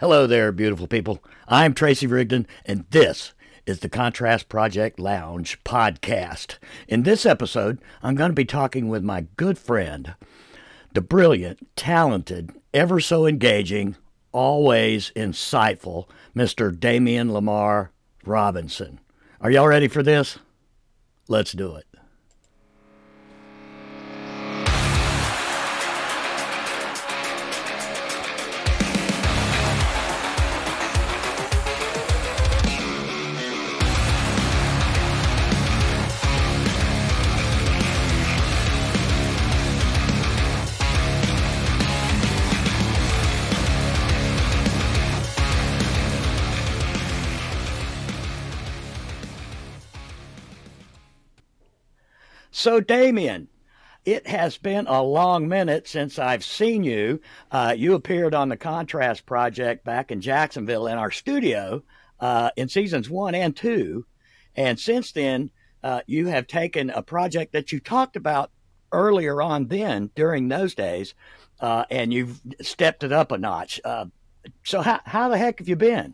Hello there, beautiful people. I'm Tracy Rigdon, and this is the Contrast Project Lounge podcast. In this episode, I'm going to be talking with my good friend, the brilliant, talented, ever so engaging, always insightful Mr. Damien Lamar Robinson. Are y'all ready for this? Let's do it. So, Damien, it has been a long minute since I've seen you. Uh, you appeared on the Contrast Project back in Jacksonville in our studio uh, in seasons one and two. And since then, uh, you have taken a project that you talked about earlier on then during those days, uh, and you've stepped it up a notch. Uh, so, how, how the heck have you been?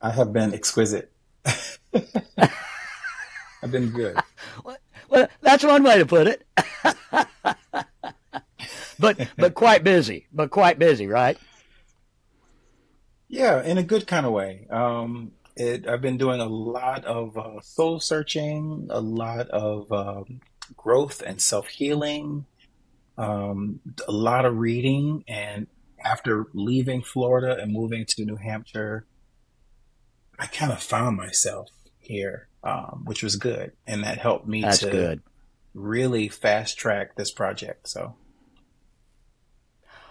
I have been exquisite. I've been good. well, that's one way to put it. but but quite busy. But quite busy, right? Yeah, in a good kind of way. Um, it, I've been doing a lot of uh, soul searching, a lot of um, growth and self healing, um, a lot of reading. And after leaving Florida and moving to New Hampshire, I kind of found myself here um, which was good, and that helped me That's to good. really fast track this project. So.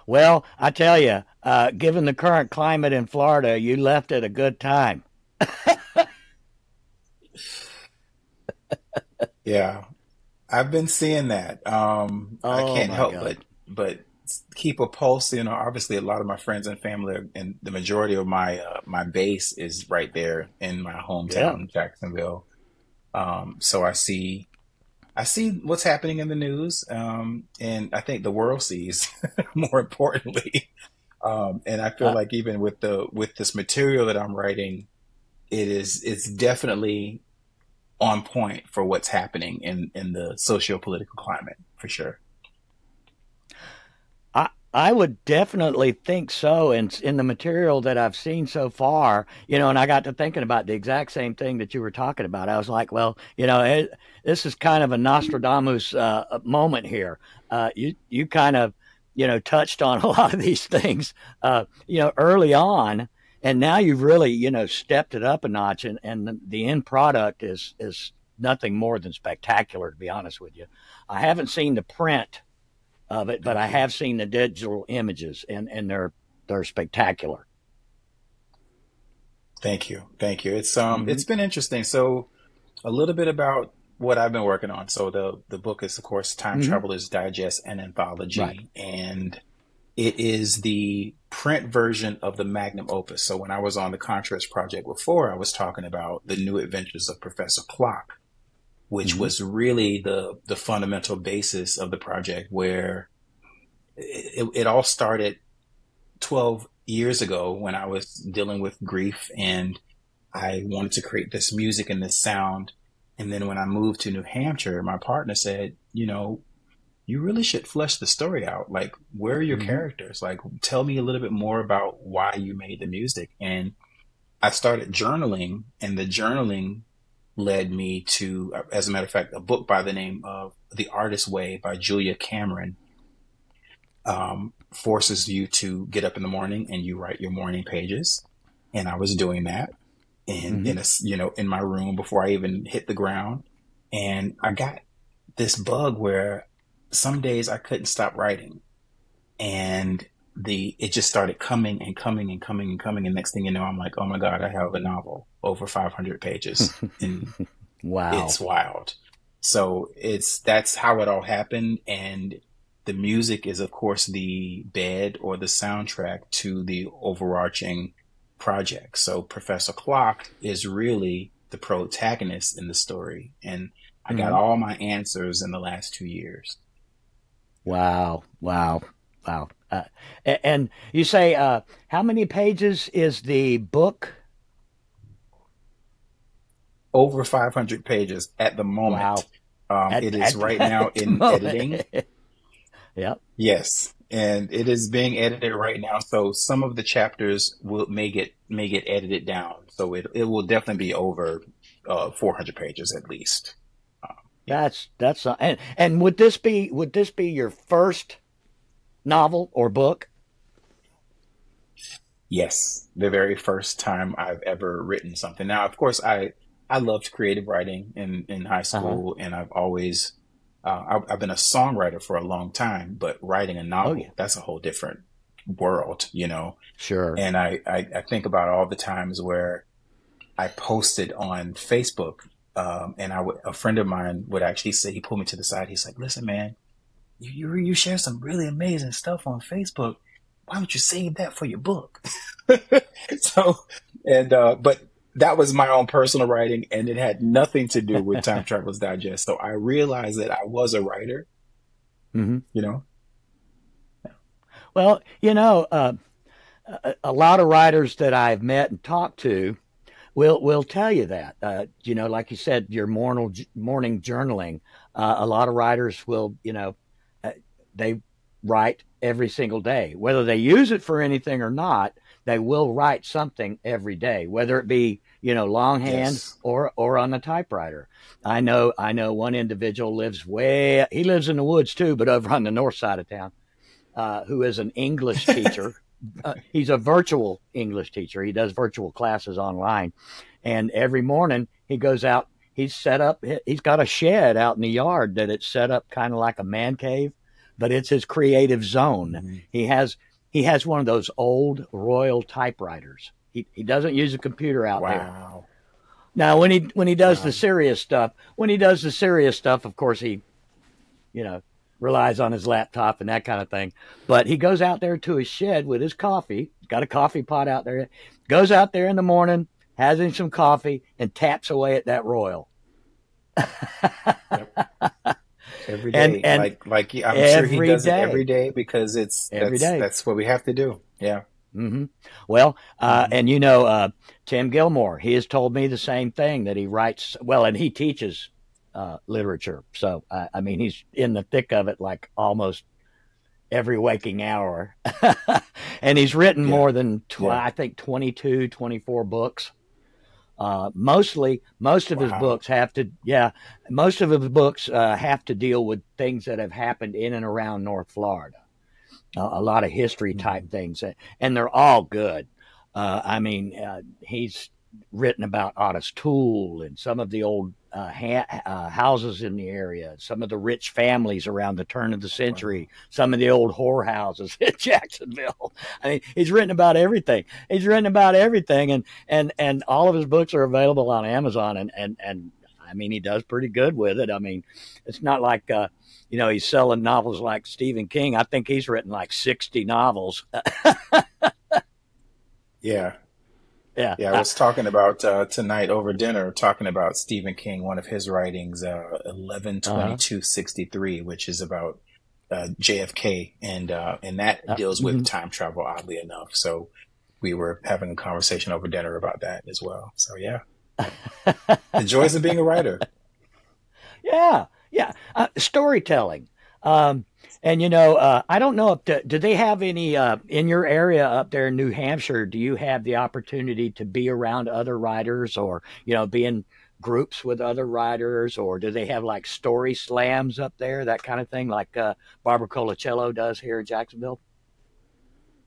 Well, I tell you, uh, given the current climate in Florida, you left at a good time. yeah, I've been seeing that. Um, oh, I can't help God. but but keep a pulse. You know, obviously, a lot of my friends and family, and the majority of my uh, my base is right there in my hometown, yeah. Jacksonville. Um, so I see, I see what's happening in the news, um, and I think the world sees. more importantly, um, and I feel uh, like even with the with this material that I'm writing, it is it's definitely on point for what's happening in in the socio political climate for sure. I would definitely think so. And in the material that I've seen so far, you know, and I got to thinking about the exact same thing that you were talking about. I was like, well, you know, it, this is kind of a Nostradamus uh, moment here. Uh, you you kind of, you know, touched on a lot of these things, uh, you know, early on, and now you've really, you know, stepped it up a notch, and, and the, the end product is is nothing more than spectacular. To be honest with you, I haven't seen the print of it, but I have seen the digital images, and and they're they're spectacular. Thank you, thank you. It's um mm-hmm. it's been interesting. So a little bit about what I've been working on. So the the book is of course Time mm-hmm. Travelers Digest and Anthology, right. and it is the print version of the magnum opus. So when I was on the Contrast project before, I was talking about the new adventures of Professor Clock, which mm-hmm. was really the the fundamental basis of the project where it, it, all started 12 years ago when I was dealing with grief and I wanted to create this music and this sound. And then when I moved to New Hampshire, my partner said, you know, you really should flesh the story out. Like, where are your mm-hmm. characters? Like, tell me a little bit more about why you made the music. And I started journaling, and the journaling led me to, as a matter of fact, a book by the name of The Artist Way by Julia Cameron. Um, forces you to get up in the morning and you write your morning pages. And I was doing that in, mm-hmm. in a, you know, in my room before I even hit the ground. And I got this bug where some days I couldn't stop writing. And the it just started coming and coming and coming and coming. And next thing you know i'm like oh my god i have a novel over 500 pages and wow. it's wild. So it's that's how it all happened. And the music is of course the bed or the soundtrack to the overarching project. So professor clock is really the protagonist in the story. And i got mm-hmm. all my answers in the last two years. Wow. Wow Wow. Uh, and you say, uh, how many pages is the book? Over 500 pages at the moment. Wow. Um, at, it is at, right now in editing. yep. Yes, and it is being edited right now. So some of the chapters will may get may get edited down. So it it will definitely be over uh, 400 pages at least. Um, yeah. That's that's uh, and and would this be would this be your first novel or book? Yes, the very first time I've ever written something. Now, of course, I I loved creative writing in in high uh-huh. school, uh-huh. and I've always uh, I've, I've, been a songwriter for a long time. But writing a novel oh, yeah. that's a whole different world, you know. Sure. And I, I I think about all the times where I posted on Facebook, um, and I w- a friend of mine would actually say he pulled me to the side. He's like, "Listen, man, you you, you share some really amazing stuff on Facebook. Why don't you save that for your book?" so, and uh, but that was my own personal writing, and it had nothing to do with Time Travelers Digest. So I realized that I was a writer. Mm-hmm. You know. Well, you know, uh, a, a lot of writers that I've met and talked to will will tell you that. Uh, you know, like you said, your morning morning journaling. Uh, a lot of writers will, you know, they write every single day, whether they use it for anything or not. They will write something every day, whether it be you know longhand yes. or or on the typewriter. I know I know one individual lives way he lives in the woods too, but over on the north side of town, uh, who is an English teacher. uh, he's a virtual English teacher. He does virtual classes online, and every morning he goes out. He's set up. He's got a shed out in the yard that it's set up kind of like a man cave, but it's his creative zone. Mm-hmm. He has he has one of those old Royal typewriters. He he doesn't use a computer out wow. there. Now when he when he does wow. the serious stuff, when he does the serious stuff, of course he, you know, relies on his laptop and that kind of thing. But he goes out there to his shed with his coffee. He's got a coffee pot out there. Goes out there in the morning, has him some coffee, and taps away at that royal. Every day, and, and like like I'm sure he does day. it every day because it's every that's, day. that's what we have to do. Yeah. Mm-hmm. Well, uh, mm-hmm. and you know, uh, Tim Gilmore, he has told me the same thing that he writes well, and he teaches uh, literature. So, I mean, he's in the thick of it like almost every waking hour. and he's written yeah. more than, tw- yeah. I think, 22, 24 books. Uh, mostly, most of wow. his books have to, yeah, most of his books uh, have to deal with things that have happened in and around North Florida. Uh, a lot of history type mm-hmm. things, and they're all good. Uh, I mean, uh, he's written about Otis Toole and some of the old uh, ha- uh, houses in the area, some of the rich families around the turn of the century, some of the old whorehouses in Jacksonville. I mean, he's written about everything. He's written about everything, and and and all of his books are available on Amazon, and and and I mean, he does pretty good with it. I mean, it's not like. Uh, you know, he's selling novels like Stephen King. I think he's written like 60 novels. yeah. Yeah. Yeah. I was talking about uh, tonight over dinner, talking about Stephen King, one of his writings, uh, 112263, uh-huh. which is about uh, JFK. And, uh, and that uh, deals with mm-hmm. time travel, oddly enough. So we were having a conversation over dinner about that as well. So, yeah. the joys of being a writer. Yeah. Yeah. Uh, storytelling. Um, and you know, uh, I don't know if the, do they have any uh, in your area up there in New Hampshire. Do you have the opportunity to be around other writers, or you know, be in groups with other writers, or do they have like story slams up there, that kind of thing, like uh, Barbara Colacello does here in Jacksonville?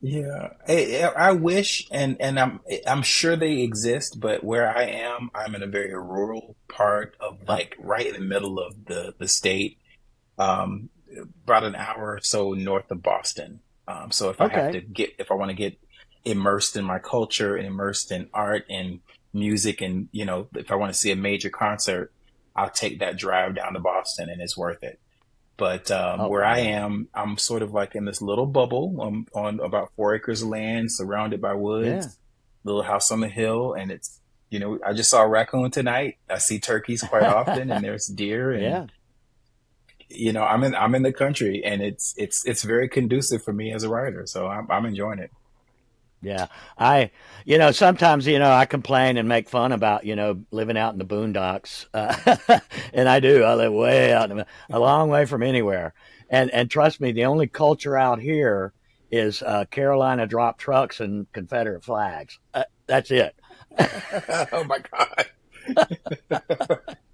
Yeah, I, I, wish, and and I'm I'm sure they exist, but where I am, I'm in a very rural part of like right in the middle of the the state. Um, about an hour or so north of Boston. Um, so if okay. I have to get, if I want to get immersed in my culture and immersed in art and music, and you know, if I want to see a major concert, I'll take that drive down to Boston, and it's worth it. But um, oh, where I am, I'm sort of like in this little bubble um, on about four acres of land, surrounded by woods, yeah. little house on the hill, and it's you know, I just saw a raccoon tonight. I see turkeys quite often, and there's deer, and yeah you know, I'm in I'm in the country, and it's it's it's very conducive for me as a writer. So I'm I'm enjoying it. Yeah, I, you know, sometimes you know I complain and make fun about you know living out in the boondocks, uh, and I do. I live way out, the, a long way from anywhere, and and trust me, the only culture out here is uh, Carolina drop trucks and Confederate flags. Uh, that's it. oh my god.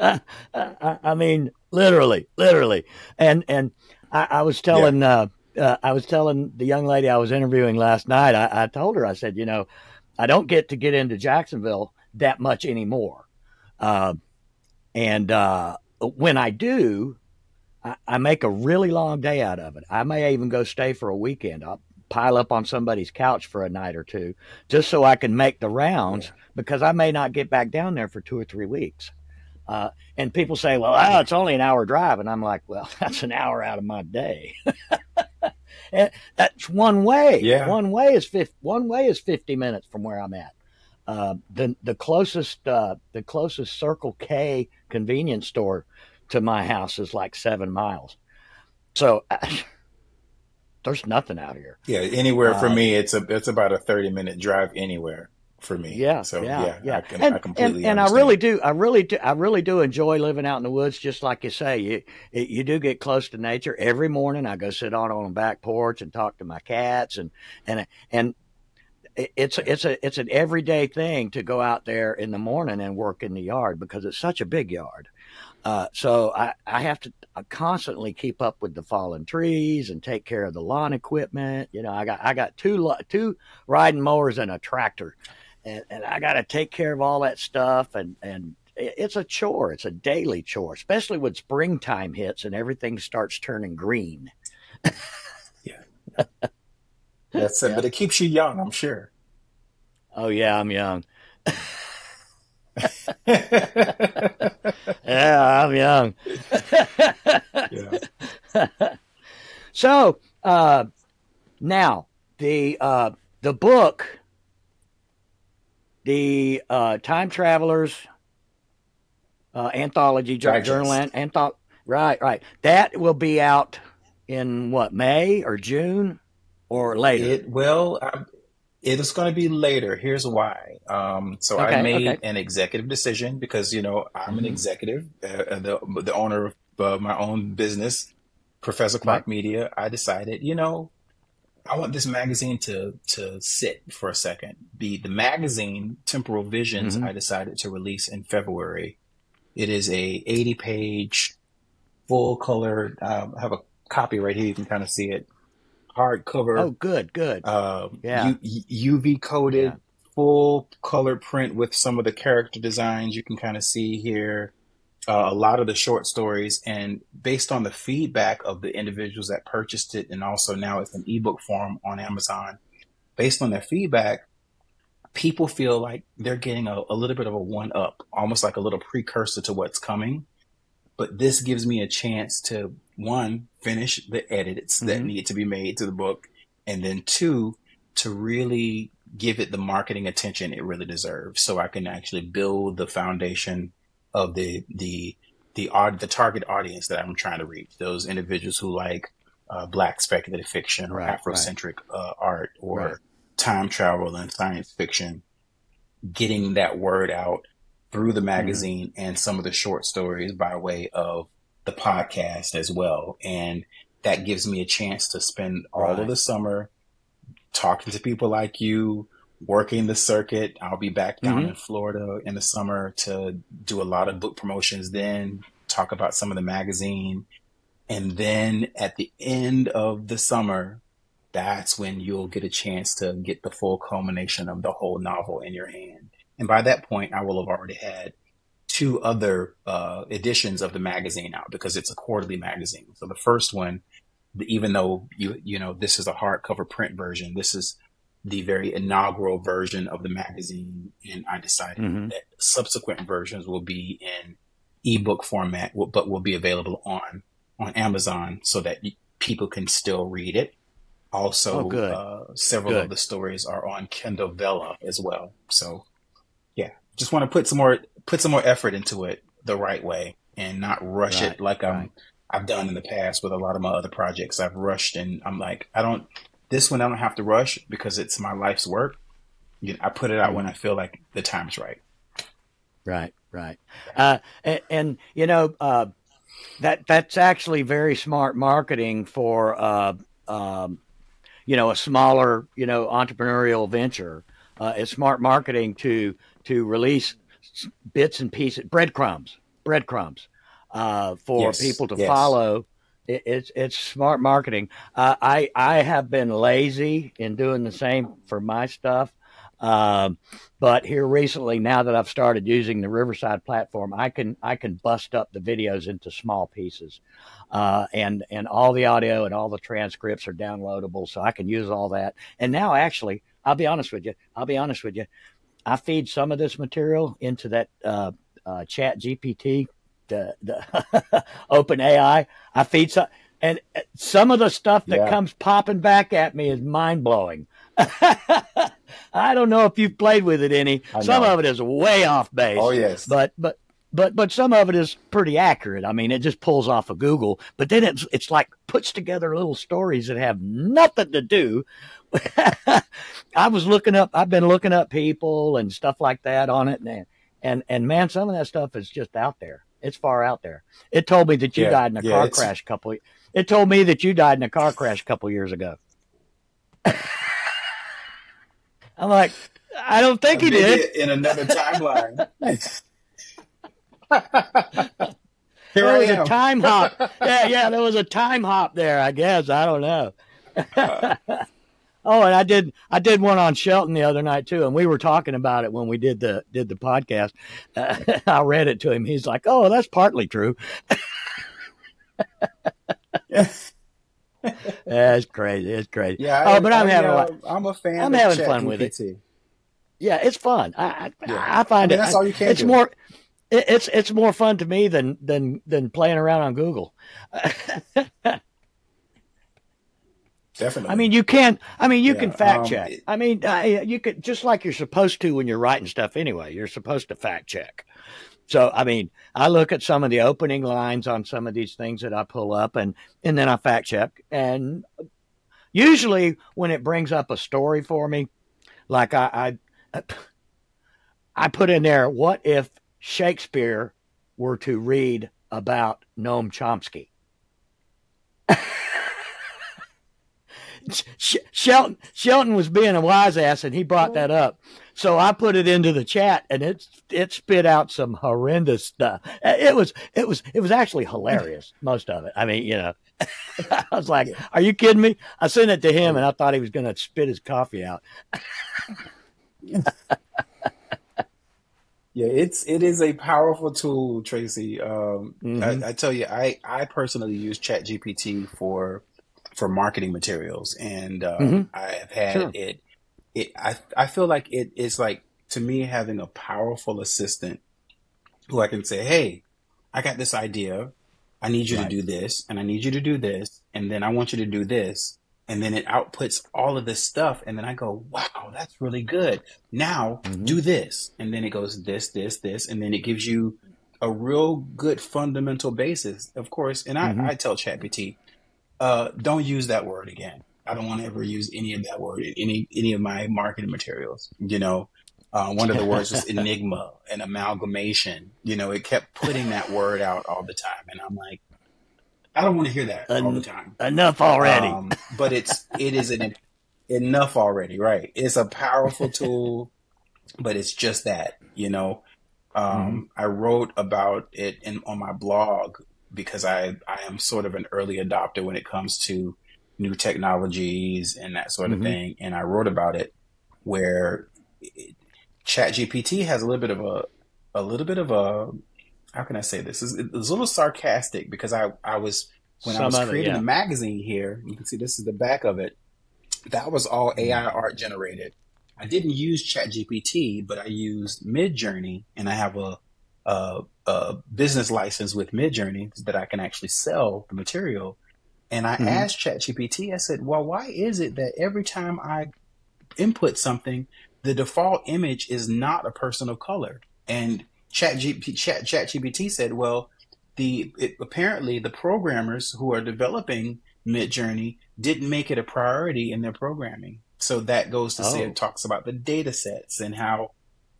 I, mean, literally, literally, and and I, I was telling. Yeah. Uh, uh, I was telling the young lady I was interviewing last night, I, I, told her, I said, you know, I don't get to get into Jacksonville that much anymore. Uh, and uh, when I do, I, I, make a really long day out of it. I may even go stay for a weekend. I'll pile up on somebody's couch for a night or two just so I can make the rounds yeah. because I may not get back down there for two or three weeks. Uh, and people say, well, oh, it's only an hour drive. And I'm like, well, that's an hour out of my day. that's one way. Yeah. One way is 50, one way is 50 minutes from where I'm at. Uh, the the closest uh, the closest Circle K convenience store to my house is like seven miles. So there's nothing out here. Yeah, anywhere for uh, me, it's a it's about a 30 minute drive anywhere for me. Yeah. So yeah, yeah, yeah. I, can, and, I completely and, and I really do, I really do, I really do enjoy living out in the woods. Just like you say, you you do get close to nature. Every morning, I go sit out on the back porch and talk to my cats, and and and it's it's a it's an everyday thing to go out there in the morning and work in the yard because it's such a big yard. Uh, so I, I have to constantly keep up with the fallen trees and take care of the lawn equipment. You know, I got I got two two riding mowers and a tractor and, and I got to take care of all that stuff. And, and it's a chore. It's a daily chore, especially when springtime hits and everything starts turning green. yeah. That's it. Yeah. But it keeps you young, I'm sure. Oh, yeah, I'm young. yeah, I'm young. yeah. so, uh, now the uh, the book the uh, Time Travelers uh, anthology journal anthology. Right, right. That will be out in what May or June or later. It will. Um, it is going to be later. Here's why. Um, so okay, I made okay. an executive decision because you know I'm mm-hmm. an executive, uh, the the owner of uh, my own business, Professor Clock right. Media. I decided, you know, I want this magazine to to sit for a second. The the magazine Temporal Visions mm-hmm. I decided to release in February. It is a 80 page full color. Uh, I have a copy right here. You can kind of see it. Hardcover. Oh, good, good. Uh, yeah. U- UV coated, yeah. full color print with some of the character designs you can kind of see here uh, a lot of the short stories and based on the feedback of the individuals that purchased it and also now it's an ebook form on amazon based on their feedback people feel like they're getting a, a little bit of a one up almost like a little precursor to what's coming but this gives me a chance to one finish the edits mm-hmm. that need to be made to the book and then two to really give it the marketing attention it really deserves so i can actually build the foundation of the the the art the target audience that I'm trying to reach. Those individuals who like uh, black speculative fiction or right, Afrocentric right. Uh, art or right. time travel and science fiction. Getting that word out through the mm-hmm. magazine mm-hmm. and some of the short stories by way of the podcast as well, and that gives me a chance to spend all of the summer talking to people like you, working the circuit. I'll be back down mm-hmm. in Florida in the summer to do a lot of book promotions then, talk about some of the magazine. And then at the end of the summer, that's when you'll get a chance to get the full culmination of the whole novel in your hand. And by that point, I will have already had two other uh, editions of the magazine out because it's a quarterly magazine. So the first one, even though you you know this is a hardcover print version, this is the very inaugural version of the magazine, and I decided mm-hmm. that subsequent versions will be in ebook format, but will be available on on Amazon so that people can still read it. Also, oh, uh, several good. of the stories are on Kindle Vella as well. So, yeah, just want to put some more put some more effort into it the right way and not rush right, it like I'm. I've done in the past with a lot of my other projects. I've rushed and I'm like, I don't this one I don't have to rush because it's my life's work. You know, I put it out when I feel like the time's right. Right, right. Uh, and, and, you know, uh, that that's actually very smart marketing for uh, um, you know a smaller you know entrepreneurial venture. Uh, it's smart marketing to to release bits and pieces, breadcrumbs, breadcrumbs uh, for yes, people to yes. follow. It, it's it's smart marketing. Uh, I I have been lazy in doing the same for my stuff. Um, but here recently, now that I've started using the Riverside platform, I can I can bust up the videos into small pieces, uh, and and all the audio and all the transcripts are downloadable, so I can use all that. And now, actually, I'll be honest with you. I'll be honest with you. I feed some of this material into that uh, uh, Chat GPT, the the Open AI. I feed some, and uh, some of the stuff that yeah. comes popping back at me is mind blowing. I don't know if you've played with it any. Some of it is way off base. Oh yes, but but but but some of it is pretty accurate. I mean, it just pulls off of Google, but then it's it's like puts together little stories that have nothing to do. I was looking up. I've been looking up people and stuff like that on it, and and and man, some of that stuff is just out there. It's far out there. It told me that you yeah, died in a yeah, car crash a couple. It told me that you died in a car crash a couple years ago. I'm like, I don't think he did. In another timeline. Here there was a time hop. Yeah, yeah, there was a time hop there. I guess I don't know. Uh, oh, and I did I did one on Shelton the other night too, and we were talking about it when we did the did the podcast. Uh, I read it to him. He's like, "Oh, that's partly true." That's crazy. It's crazy. Yeah. I, oh, but I'm I, having. I'm a fan. I'm having fun with it. Yeah, it's fun. I I, yeah. I find I mean, it. That's all you can. It's do. more. It, it's it's more fun to me than than than playing around on Google. Definitely. I mean, you can. I mean, you yeah, can fact um, check. I mean, uh, you could just like you're supposed to when you're writing stuff anyway. You're supposed to fact check. So, I mean, I look at some of the opening lines on some of these things that I pull up and, and then I fact check. And usually when it brings up a story for me, like I, I, I put in there, what if Shakespeare were to read about Noam Chomsky? Shelton Shelton was being a wise ass and he brought that up. So I put it into the chat and it it spit out some horrendous stuff. It was it was it was actually hilarious, most of it. I mean, you know, I was like, "Are you kidding me?" I sent it to him and I thought he was going to spit his coffee out. yeah, it's it is a powerful tool, Tracy. Um, mm-hmm. I, I, tell you, I I personally use Chat GPT for for marketing materials, and um, mm-hmm. I have had sure. it it I I feel like it is like to me having a powerful assistant who I can say, "Hey, I got this idea. I need you right. to do this, and I need you to do this, and then I want you to do this." And then it outputs all of this stuff, and then I go, "Wow, that's really good." Now mm-hmm. do this, and then it goes this, this, this, and then it gives you a real good fundamental basis, of course. And I, mm-hmm. I tell ChatGPT, uh, don't use that word again. I don't want to ever use any of that word in any any of my marketing materials. You know, uh, one of the words was enigma and amalgamation. You know, it kept putting that word out all the time, and I'm like, I don't want to hear that En- all the time. Enough already. Um, but it's it is an enough already, right? It's a powerful tool, but it's just that. You know, um, mm-hmm. I wrote about it in on my blog because I I am sort of an early adopter when it comes to new technologies and that sort of mm-hmm. thing. And I wrote about it where ChatGPT has a little bit of a, a little bit of a, how can I say this? It's, it's a little sarcastic because I, I was, when Some I was creating yeah. the magazine here, you can see this is the back of it. That was all mm-hmm. AI art generated. I didn't use ChatGPT, but I used Midjourney, and I have a, a, a business license with Midjourney that I can actually sell the material. And I mm-hmm. asked ChatGPT, I said, well, why is it that every time I input something, the default image is not a person of color? And ChatGPT, Chat, ChatGPT said, well, the it, apparently the programmers who are developing Midjourney didn't make it a priority in their programming. So that goes to oh. say it talks about the data sets and how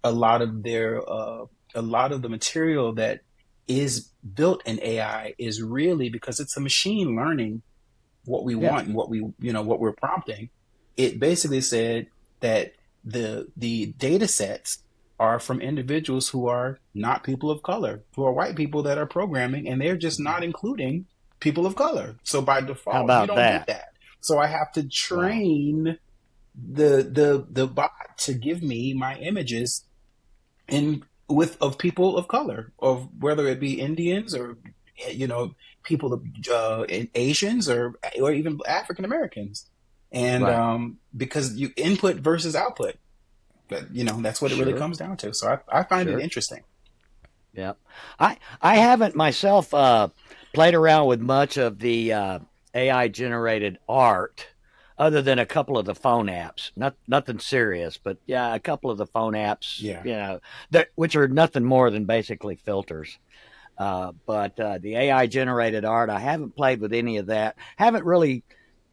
a lot of their uh, a lot of the material that is built in AI is really because it's a machine learning what we yeah. want and what we you know what we're prompting. It basically said that the the data sets are from individuals who are not people of color, who are white people that are programming, and they're just not including people of color. So by default, How about you don't that? get that. So I have to train wow. the the the bot to give me my images in with of people of color, of whether it be Indians or you know people of uh, Asians or or even African Americans, and right. um, because you input versus output, but you know that's what sure. it really comes down to. So I, I find sure. it interesting. Yeah, I I haven't myself uh, played around with much of the uh, AI generated art other than a couple of the phone apps. Not nothing serious, but yeah, a couple of the phone apps. Yeah, you know, that which are nothing more than basically filters. Uh, but uh, the AI generated art, I haven't played with any of that. Haven't really,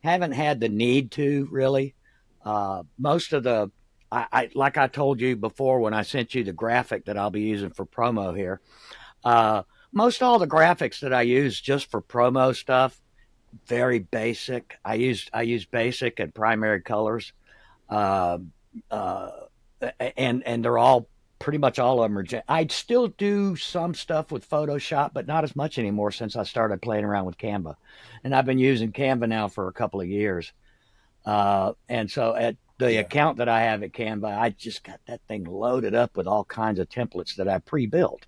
haven't had the need to really. Uh, most of the, I, I, like I told you before when I sent you the graphic that I'll be using for promo here. Uh, most all the graphics that I use just for promo stuff very basic. I use I use basic and primary colors, uh, uh, and and they're all pretty much all of them are. I'd still do some stuff with Photoshop, but not as much anymore since I started playing around with Canva, and I've been using Canva now for a couple of years. Uh, and so at the yeah. account that I have at Canva, I just got that thing loaded up with all kinds of templates that I pre-built.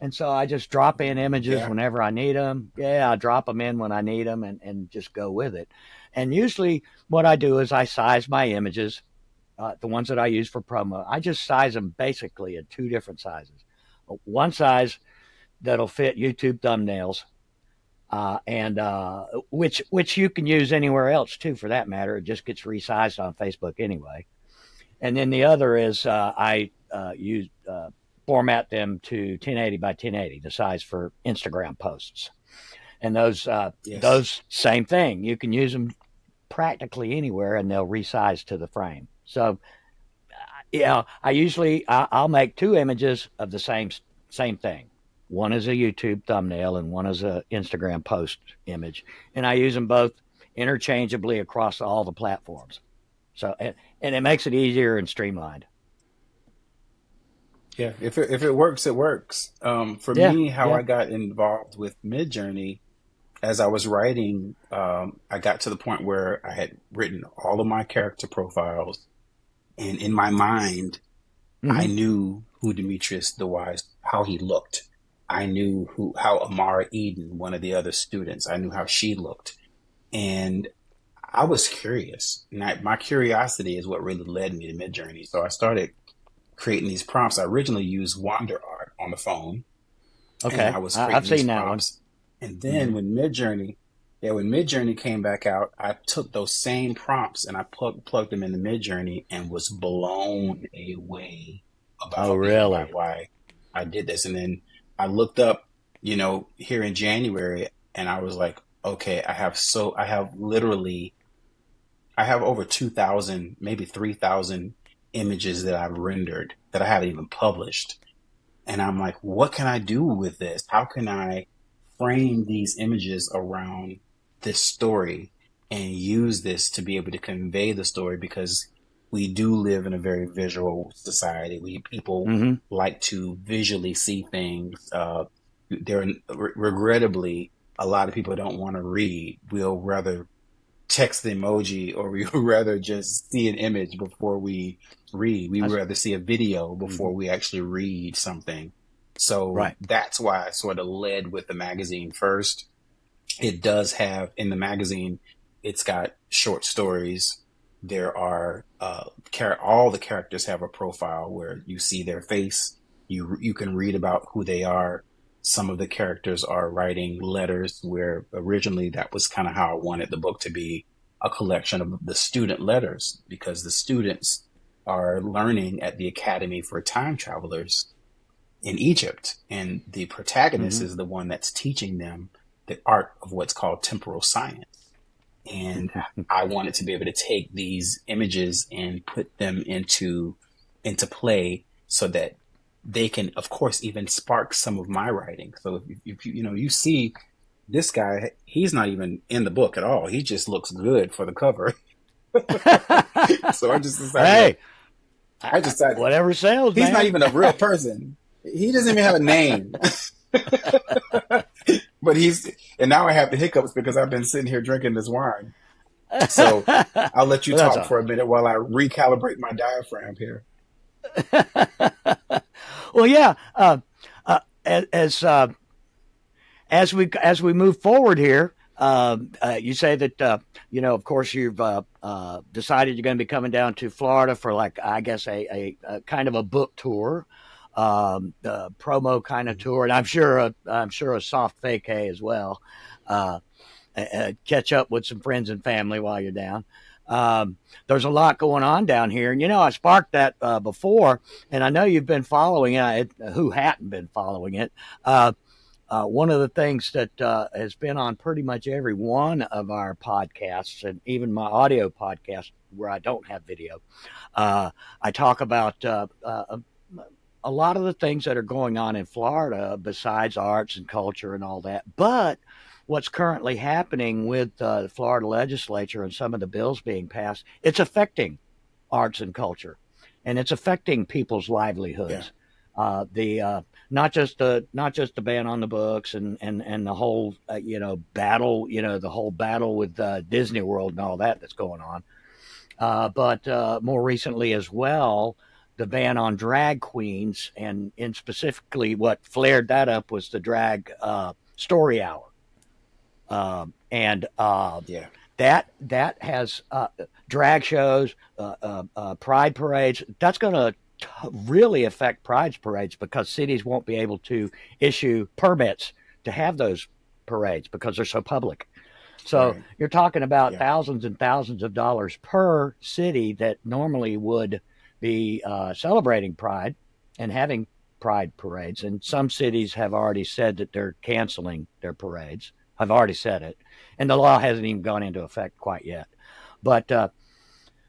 And so I just drop in images yeah. whenever I need them. Yeah, I drop them in when I need them and, and just go with it. And usually what I do is I size my images, uh, the ones that I use for promo. I just size them basically in two different sizes. One size that'll fit YouTube thumbnails, uh, and uh, which which you can use anywhere else too, for that matter. It just gets resized on Facebook anyway. And then the other is uh, I uh, use uh, format them to 1080 by 1080, the size for Instagram posts. And those uh, yes. those same thing. You can use them practically anywhere, and they'll resize to the frame. So, uh, yeah, I usually I, will make two images of the same same thing. One is a YouTube thumbnail, and one is a Instagram post image, and I use them both interchangeably across all the platforms. So, and, and it makes it easier and streamlined. Yeah, if it, if it works, it works. Um, for yeah, me, how yeah. I got involved with Midjourney, as I was writing, um, I got to the point where I had written all of my character profiles, and in my mind, mm-hmm. I knew who Demetrius the Wise, how he looked. I knew who how Amara Eden, one of the other students, I knew how she looked, and I was curious. And I, my curiosity is what really led me to Midjourney. So I started creating these prompts. I originally used Wonder Art on the phone. Okay, I was I've seen that prompts. one. And then mm-hmm. when Midjourney, yeah, when Midjourney came back out, I took those same prompts and I plug, plugged them in into Midjourney and was blown away about oh, really? why I did this. And then I looked up, you know, here in January, and I was like, okay, I have so I have literally, I have over two thousand, maybe three thousand images that I've rendered that I haven't even published. And I'm like, what can I do with this? How can I frame these images around this story and use this to be able to convey the story because we do live in a very visual society. We people mm-hmm. like to visually see things. Uh, there, are regrettably, a lot of people don't want to read. We'll rather text the emoji or we would rather just see an image before we read. We would rather see a video before mm-hmm. we actually read something. So right. that's why I sort of led with the magazine first. It does have in the magazine, it's got short stories. There are uh, char- all the characters have a profile where you see their face. You you can read about who they are some of the characters are writing letters where originally that was kind of how I wanted the book to be a collection of the student letters because the students are learning at the Academy for Time Travelers in Egypt, and the protagonist mm-hmm. is the one that's teaching them the art of what's called temporal science. And I wanted to be able to take these images and put them into into play so that they can, of course, even spark some of my writing. So if, if you, you know, you see this guy, he's not even in the book at all. He just looks good for the cover. so I just decided. Hey, I just decided whatever sells. He's man. not even a real person. He doesn't even have a name. but he's and now I have the hiccups because I've been sitting here drinking this wine. So I'll let you well, talk for a minute while I recalibrate my diaphragm here. well, yeah. Uh, uh, as uh, as we as we move forward here, um, uh, you say that uh, you know, of course, you've uh, decided you're going to be coming down to Florida for like I guess a, a, a kind of a book tour, um, promo kind of tour, and I'm sure a, I'm sure a soft vacay as well. catch up with some friends and family while you're down. Um, there's a lot going on down here. And, you know, I sparked that uh, before, and I know you've been following it. Who hadn't been following it? Uh, uh, one of the things that uh, has been on pretty much every one of our podcasts, and even my audio podcast where I don't have video, uh, I talk about uh, a lot of the things that are going on in Florida besides arts and culture and all that. But what's currently happening with uh, the Florida legislature and some of the bills being passed, it's affecting arts and culture, and it's affecting people's livelihoods. Yeah. Uh, the uh, not just the not just the ban on the books and and and the whole uh, you know battle you know the whole battle with uh, Disney World and all that that's going on, uh, but more recently as well the ban on drag queens and and specifically what flared that up was the drag story hour um, and uh, yeah. that that has uh, drag shows, uh, uh, uh pride parades. That's going to really affect pride parades because cities won't be able to issue permits to have those parades because they're so public. So right. you're talking about yeah. thousands and thousands of dollars per city that normally would be uh, celebrating Pride and having Pride parades. And some cities have already said that they're canceling their parades. I've already said it, and the law hasn't even gone into effect quite yet. But uh,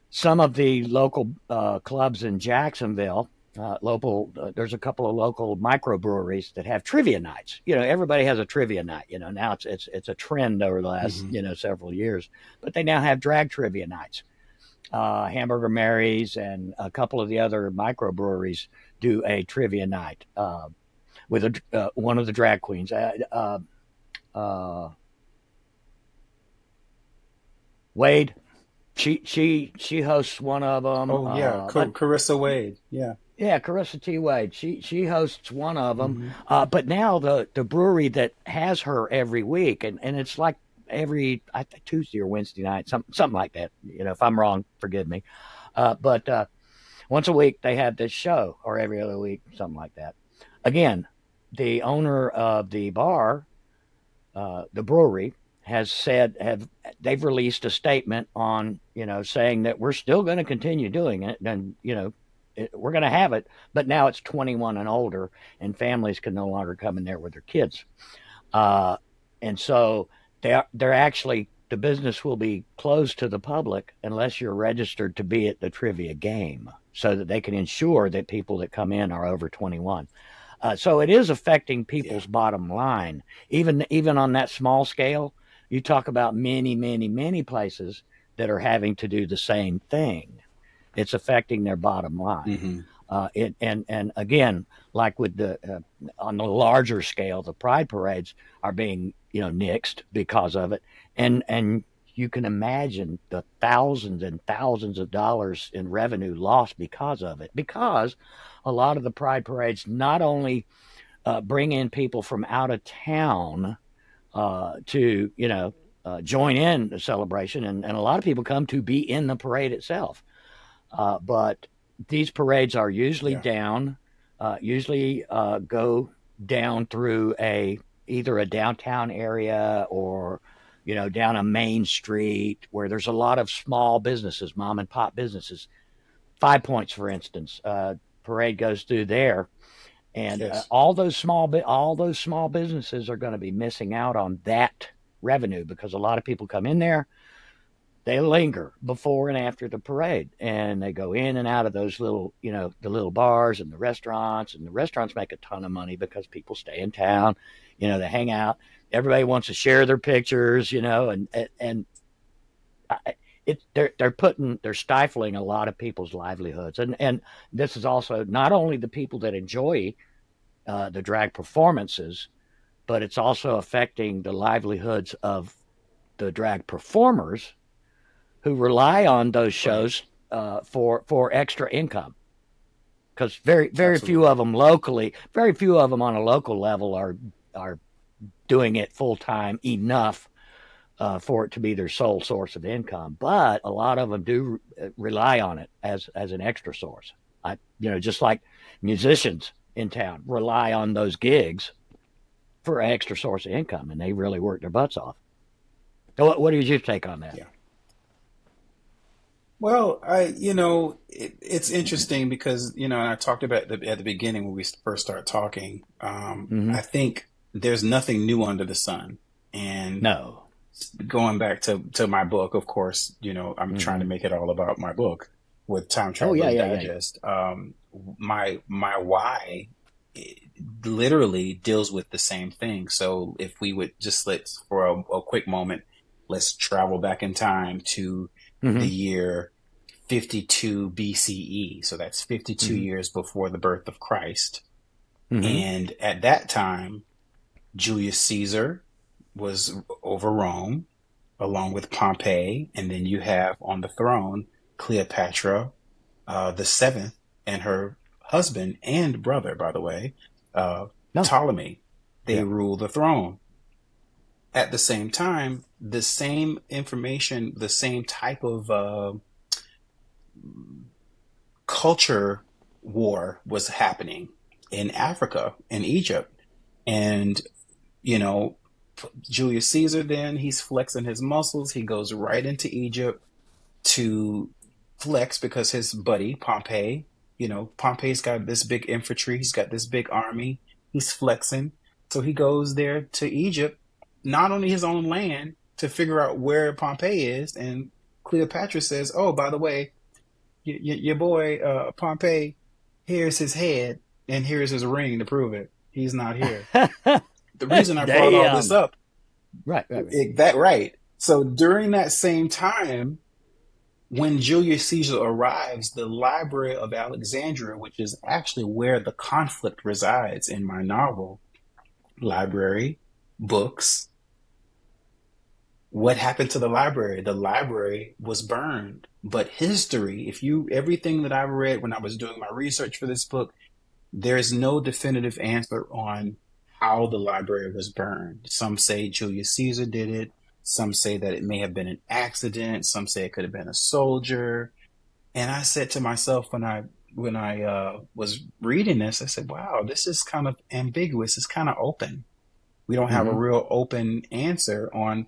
some of the local uh, clubs in Jacksonville, uh, local, uh, there's a couple of local microbreweries that have trivia nights. You know, everybody has a trivia night. You know, now it's it's it's a trend over the last mm-hmm. you know several years. But they now have drag trivia nights. Uh, Hamburger Mary's and a couple of the other microbreweries do a trivia night uh, with a, one of the drag queens uh, Wade. She she she hosts one of them. Oh yeah, uh, Carissa Wade. Yeah. Yeah, Carissa T. Wade. She she hosts one of them. Mm-hmm. Uh, but now the the brewery that has her every week, and, and it's like every I think Tuesday or Wednesday night, something something like that. You know, if I'm wrong, forgive me. Uh, but uh, once a week they have this show, or every other week, something like that. Again, the owner of the bar uh, the brewery has said have they've released a statement on you know saying that we're still going to continue doing it and you know it, we're going to have it but now it's 21 and older and families can no longer come in there with their kids uh, and so they're they're actually the business will be closed to the public unless you're registered to be at the trivia game so that they can ensure that people that come in are over 21 uh, so it is affecting people's yeah. bottom line, even even on that small scale. You talk about many, many, many places that are having to do the same thing. It's affecting their bottom line. Mm-hmm. Uh, it, and and again, like with the uh, on the larger scale, the pride parades are being you know nixed because of it, and and you can imagine the thousands and thousands of dollars in revenue lost because of it. Because a lot of the pride parades not only uh, bring in people from out of town uh, to, you know, uh, join in the celebration, and, and a lot of people come to be in the parade itself. Uh, but these parades are usually yeah. down, uh, usually uh, go down through a either a downtown area or you know, down a main street where there's a lot of small businesses, mom and pop businesses. Five Points, for instance, uh, parade goes through there, and yes. uh, all those small all those small businesses are going to be missing out on that revenue because a lot of people come in there they linger before and after the parade and they go in and out of those little you know the little bars and the restaurants and the restaurants make a ton of money because people stay in town you know they hang out everybody wants to share their pictures you know and and, it they're they're putting they're stifling a lot of people's livelihoods and and this is also not only the people that enjoy uh, the drag performances but it's also affecting the livelihoods of the drag performers who rely on those shows uh, for for extra income. Because very very Absolutely. few of them locally very few of them on a local level are are doing it full time enough uh, for it to be their sole source of income but a lot of them do uh, rely on it as as an extra source. I you know just like musicians in town rely on those gigs for an extra source of income and they really work their butts off so what, what is your take on that yeah well, I, you know, it, it's interesting because, you know, I talked about the, at the beginning when we first start talking. Um, mm-hmm. I think there's nothing new under the sun. And no, going back to, to my book, of course, you know, I'm mm-hmm. trying to make it all about my book with Time Travel oh, yeah, yeah, Digest. Yeah, um, my, my why literally deals with the same thing. So if we would just let's, for a, a quick moment, let's travel back in time to mm-hmm. the year 52 BCE. So that's 52 mm-hmm. years before the birth of Christ. Mm-hmm. And at that time, Julius Caesar was over Rome along with Pompey. And then you have on the throne Cleopatra, uh, the seventh, and her husband and brother, by the way, uh, no. Ptolemy. They yeah. rule the throne at the same time, the same information, the same type of uh, culture war was happening in Africa, in Egypt. And, you know, Julius Caesar then, he's flexing his muscles. He goes right into Egypt to flex because his buddy, Pompey, you know, Pompey's got this big infantry, he's got this big army, he's flexing. So he goes there to Egypt not only his own land to figure out where Pompey is. And Cleopatra says, "Oh, by the way, y- y- your boy uh, Pompey, here's his head, and here's his ring to prove it. He's not here." the reason I brought all this up, right, right, right. It, that right. So during that same time, when Julius Caesar arrives, the Library of Alexandria, which is actually where the conflict resides in my novel, library, books, what happened to the library? The library was burned. But history, if you, everything that I've read when I was doing my research for this book, there's no definitive answer on how the library was burned. Some say Julius Caesar did it. Some say that it may have been an accident. Some say it could have been a soldier. And I said to myself when I when I uh, was reading this, I said, "Wow, this is kind of ambiguous. It's kind of open. We don't have mm-hmm. a real open answer on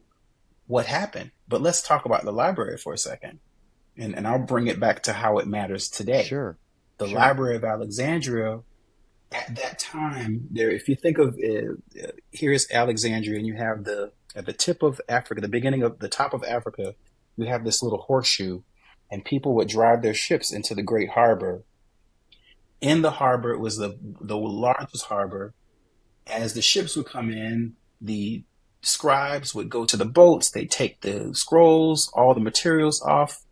what happened. But let's talk about the library for a second. And, and I'll bring it back to how it matters today. Sure. The sure. Library of Alexandria, at that time, there, if you think of uh, here's Alexandria, and you have the at the tip of Africa, the beginning of the top of Africa, you have this little horseshoe, and people would drive their ships into the great harbor. In the harbor, it was the the largest harbor. As the ships would come in, the scribes would go to the boats, they take the scrolls, all the materials off,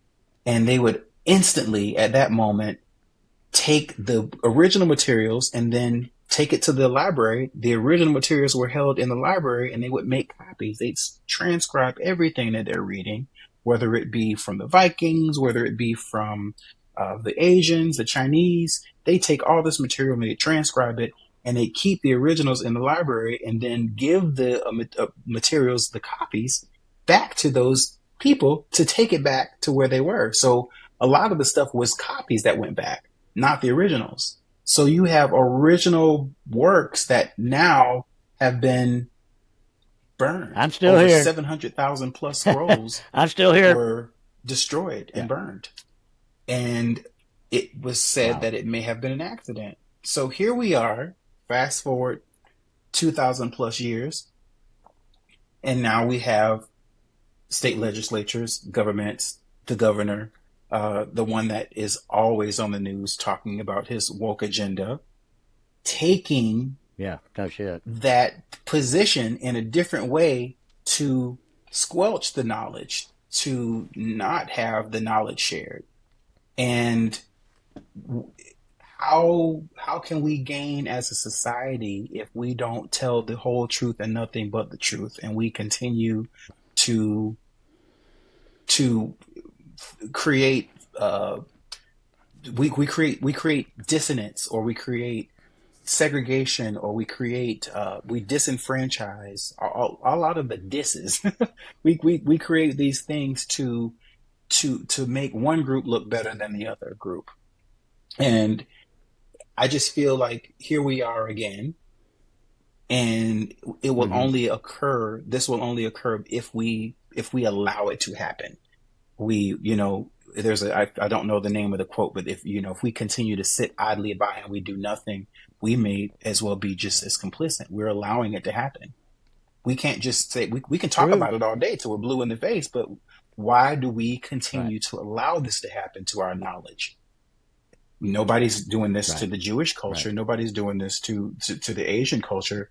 and they would instantly at that moment take the original materials and then take it to the library. The original materials were held in the library and they would make copies. They'd transcribe everything that they're reading, whether it be from the Vikings, whether it be from uh, the Asians, the Chinese. They take all this material and they transcribe it and they keep the originals in the library and then give the uh, uh, materials, the copies, back to those people to take it back to where they were. So a lot of the stuff was copies that went back, not the originals. So you have original works that now have been burned. I'm still Over here. Seven hundred thousand plus scrolls. I'm still here. Were destroyed and yeah. burned, and it was said wow. that it may have been an accident. So here we are fast forward 2,000 plus years, and now we have state legislatures, governments, the governor, uh, the one that is always on the news talking about his woke agenda, taking yeah, no shit. that position in a different way to squelch the knowledge, to not have the knowledge shared. And how how can we gain as a society if we don't tell the whole truth and nothing but the truth and we continue to to create uh, we, we create we create dissonance or we create segregation or we create uh, we disenfranchise a, lot of the disses. We, we we create these things to to to make one group look better than the other group. And i just feel like here we are again and it will mm-hmm. only occur this will only occur if we if we allow it to happen we you know there's a I, I don't know the name of the quote but if you know if we continue to sit idly by and we do nothing we may as well be just as complicit we're allowing it to happen we can't just say we, we can talk True. about it all day till we're blue in the face but why do we continue right. to allow this to happen to our knowledge nobody's doing this right. to the jewish culture right. nobody's doing this to, to to the asian culture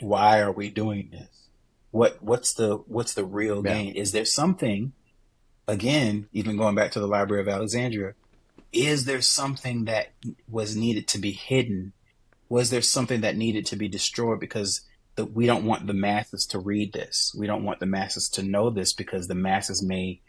why are we doing this what what's the what's the real gain is there something again, even going back to the Library of Alexandria, is there something that was needed to be hidden? Was there something that needed to be destroyed because the, we don't want the masses to read this? We don't want the masses to know this because the masses may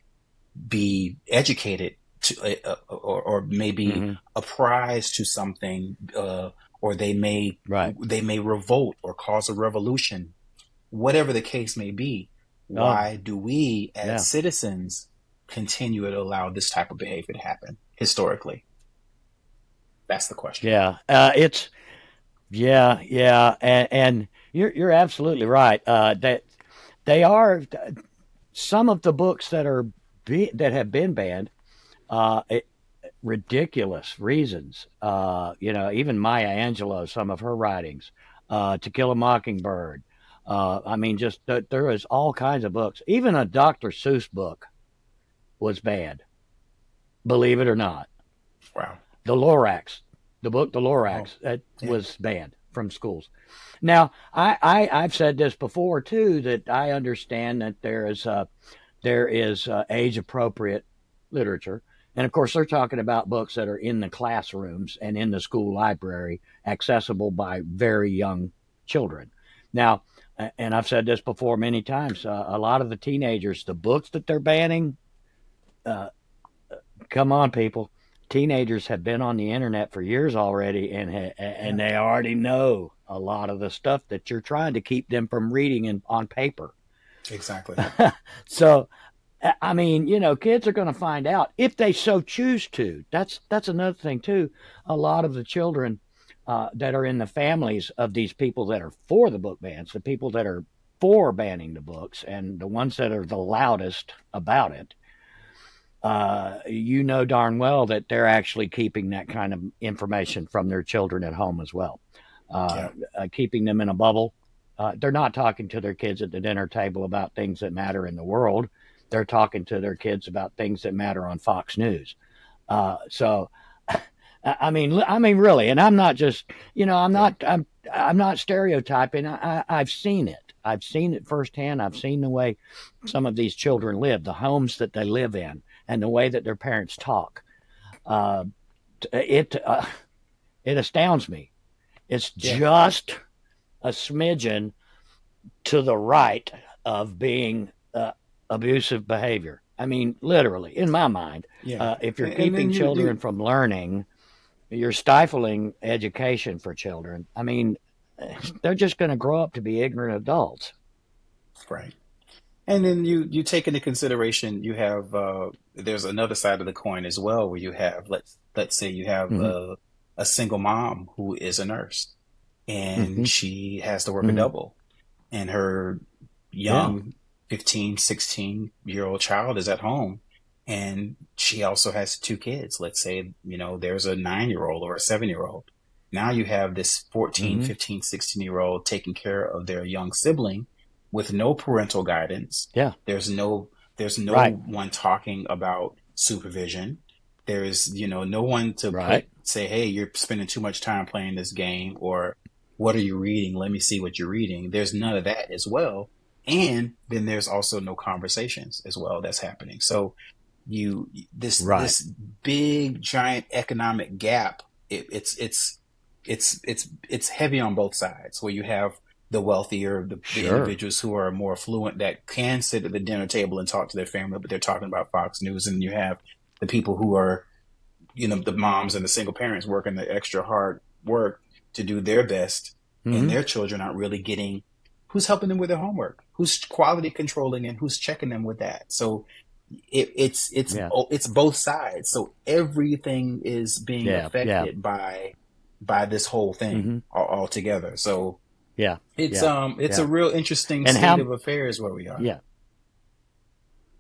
be educated to, uh, uh or, or maybe mm-hmm. apprised to something, uh, or they may right. they may revolt or cause a revolution, whatever the case may be. Oh. Why do we, as yeah. citizens, continue to allow this type of behavior to happen historically? That's the question. Yeah, uh, it's yeah, yeah, and, and, you're you're absolutely right. Uh, that they are some of the books that are be, that have been banned. Uh, it, ridiculous reasons. Uh, you know, even Maya Angelou, some of her writings, uh, To Kill a Mockingbird. Uh, I mean, just there is all kinds of books. Even a Dr. Seuss book was bad. Believe it or not. Wow. The Lorax, the book The Lorax, oh, that yeah. was banned from schools. Now, I, I I've said this before too that I understand that there is uh, there is age appropriate literature, and of course they're talking about books that are in the classrooms and in the school library, accessible by very young children. Now, and I've said this before many times, uh, a lot of the teenagers, the books that they're banning uh, come on, people. Teenagers have been on the internet for years already, and ha- and they already know a lot of the stuff that you're trying to keep them from reading in, on paper. Exactly. so, I mean, you know, kids are going to find out if they so choose to. That's that's another thing too. A lot of the children uh, that are in the families of these people that are for the book bans, the people that are for banning the books, and the ones that are the loudest about it, uh, you know darn well that they're actually keeping that kind of information from their children at home as well, uh, yeah. uh, keeping them in a bubble. Uh, they're not talking to their kids at the dinner table about things that matter in the world. They're talking to their kids about things that matter on Fox News. Uh, so, I mean, I mean, really, and I'm not just, you know, I'm not, I'm, I'm not stereotyping. I, I've seen it. I've seen it firsthand. I've seen the way some of these children live, the homes that they live in and the way that their parents talk. Uh, it uh, it astounds me. It's yeah. just a smidgen to the right of being uh, abusive behavior. I mean, literally, in my mind, yeah. Uh, if you're and, keeping and you, children from learning, you're stifling education for children. I mean, they're just going to grow up to be ignorant adults. Right. And then you you take into consideration you have uh, there's another side of the coin as well where you have let's let's say you have mm-hmm. a, a, single mom who is a nurse and mm-hmm. she has to work mm-hmm. a double and her young yeah. 15 16 year old child is at home and she also has two kids let's say you know there's a 9 year old or a 7 year old Now you have this 14, mm-hmm. 15, 16 year old taking care of their young sibling with no parental guidance. Yeah. There's no there's no right. one talking about supervision. There's, you know, no one to right. put, say, hey, you're spending too much time playing this game or what are you reading? Let me see what you're reading. There's none of that as well. And then there's also no conversations as well that's happening. So you, this, right. this big giant economic gap, it, it's, it's, it's, it's, it's heavy on both sides where you have the wealthier, the, sure. the, individuals who are more affluent that can sit at the dinner table and talk to their family, but they're talking about Fox News. And you have the people who are, you know, the moms and the single parents working the extra hard work to do their best, mm-hmm. and their children aren't really getting who's helping them with their homework, who's quality controlling, and who's checking them with that. So it, it's it's yeah. it's both sides. So everything is being yeah, affected yeah. by by this whole thing mm-hmm. all, altogether. So yeah. It's yeah. um it's yeah. a real interesting and state how, of affairs where we are. Yeah.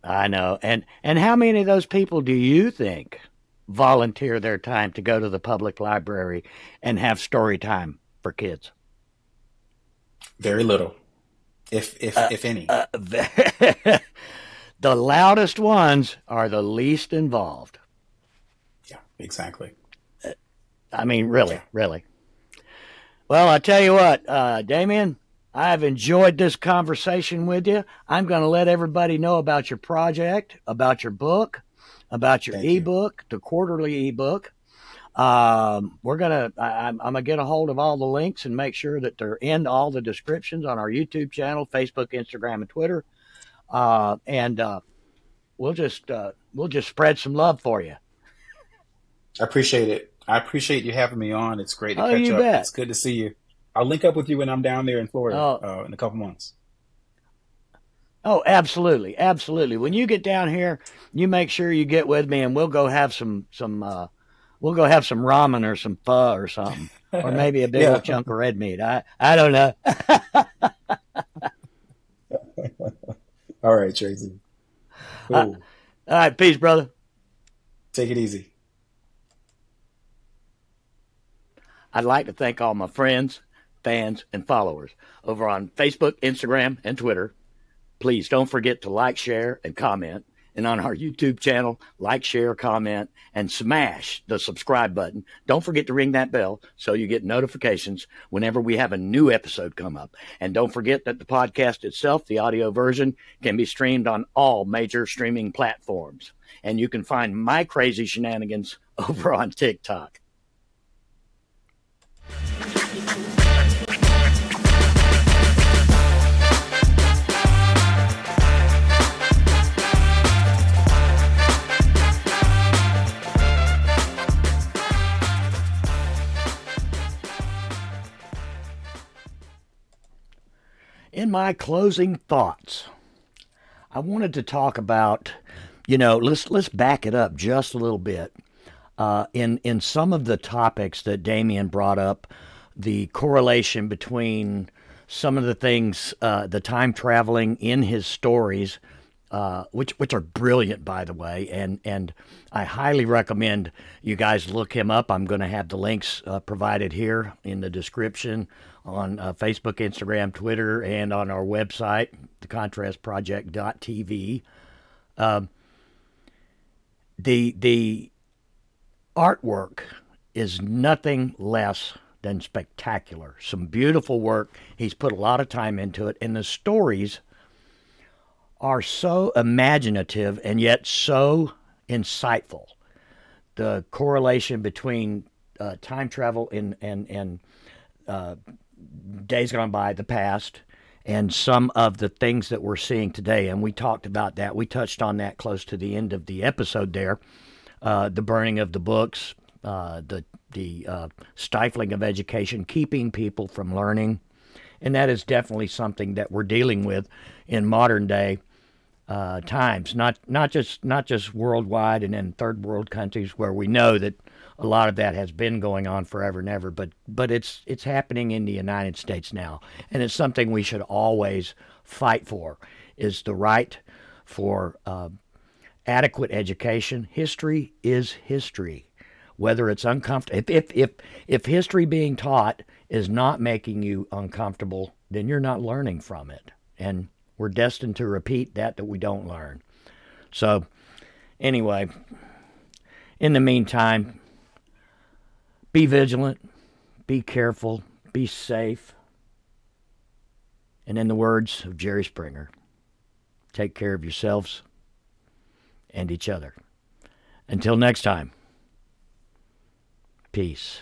I know. And and how many of those people do you think volunteer their time to go to the public library and have story time for kids? Very little. If if uh, if any. Uh, the loudest ones are the least involved. Yeah, exactly. I mean, really, yeah. really. Well, I tell you what, uh, Damien, I've enjoyed this conversation with you. I'm going to let everybody know about your project, about your book, about your Thank ebook, you. the quarterly ebook. Um, we're gonna. I, am gonna get a hold of all the links and make sure that they're in all the descriptions on our YouTube channel, Facebook, Instagram, and Twitter. Uh, and uh, we'll just uh, we'll just spread some love for you. I appreciate it. I appreciate you having me on. It's great to oh, catch up. Bet. It's good to see you. I'll link up with you when I'm down there in Florida oh. uh, in a couple months. Oh, absolutely, absolutely. When you get down here, you make sure you get with me, and we'll go have some some. Uh, we'll go have some ramen or some pho or something, or maybe a big yeah. old chunk of red meat. I I don't know. all right, Tracy. Cool. Uh, all right, peace, brother. Take it easy. I'd like to thank all my friends, fans, and followers over on Facebook, Instagram, and Twitter. Please don't forget to like, share, and comment. And on our YouTube channel, like, share, comment, and smash the subscribe button. Don't forget to ring that bell so you get notifications whenever we have a new episode come up. And don't forget that the podcast itself, the audio version, can be streamed on all major streaming platforms. And you can find my crazy shenanigans over on TikTok. In my closing thoughts, I wanted to talk about, you know, let's let's back it up just a little bit. Uh, in in some of the topics that Damien brought up, the correlation between some of the things, uh, the time traveling in his stories, uh, which which are brilliant, by the way, and and I highly recommend you guys look him up. I'm going to have the links uh, provided here in the description on uh, Facebook, Instagram, Twitter, and on our website, thecontrastproject.tv. Um, the the artwork is nothing less than spectacular. Some beautiful work. He's put a lot of time into it, and the stories are so imaginative and yet so insightful. The correlation between uh, time travel and and and uh, days gone by, the past, and some of the things that we're seeing today. And we talked about that. We touched on that close to the end of the episode there. Uh, the burning of the books, uh, the the uh, stifling of education, keeping people from learning, and that is definitely something that we're dealing with in modern day uh, times. Not not just not just worldwide and in third world countries where we know that a lot of that has been going on forever and ever, but but it's it's happening in the United States now, and it's something we should always fight for. Is the right for uh, adequate education. History is history. whether it's uncomfortable. If, if, if, if history being taught is not making you uncomfortable, then you're not learning from it. And we're destined to repeat that that we don't learn. So, anyway, in the meantime, be vigilant, be careful, be safe. And in the words of Jerry Springer, take care of yourselves and each other. Until next time, peace.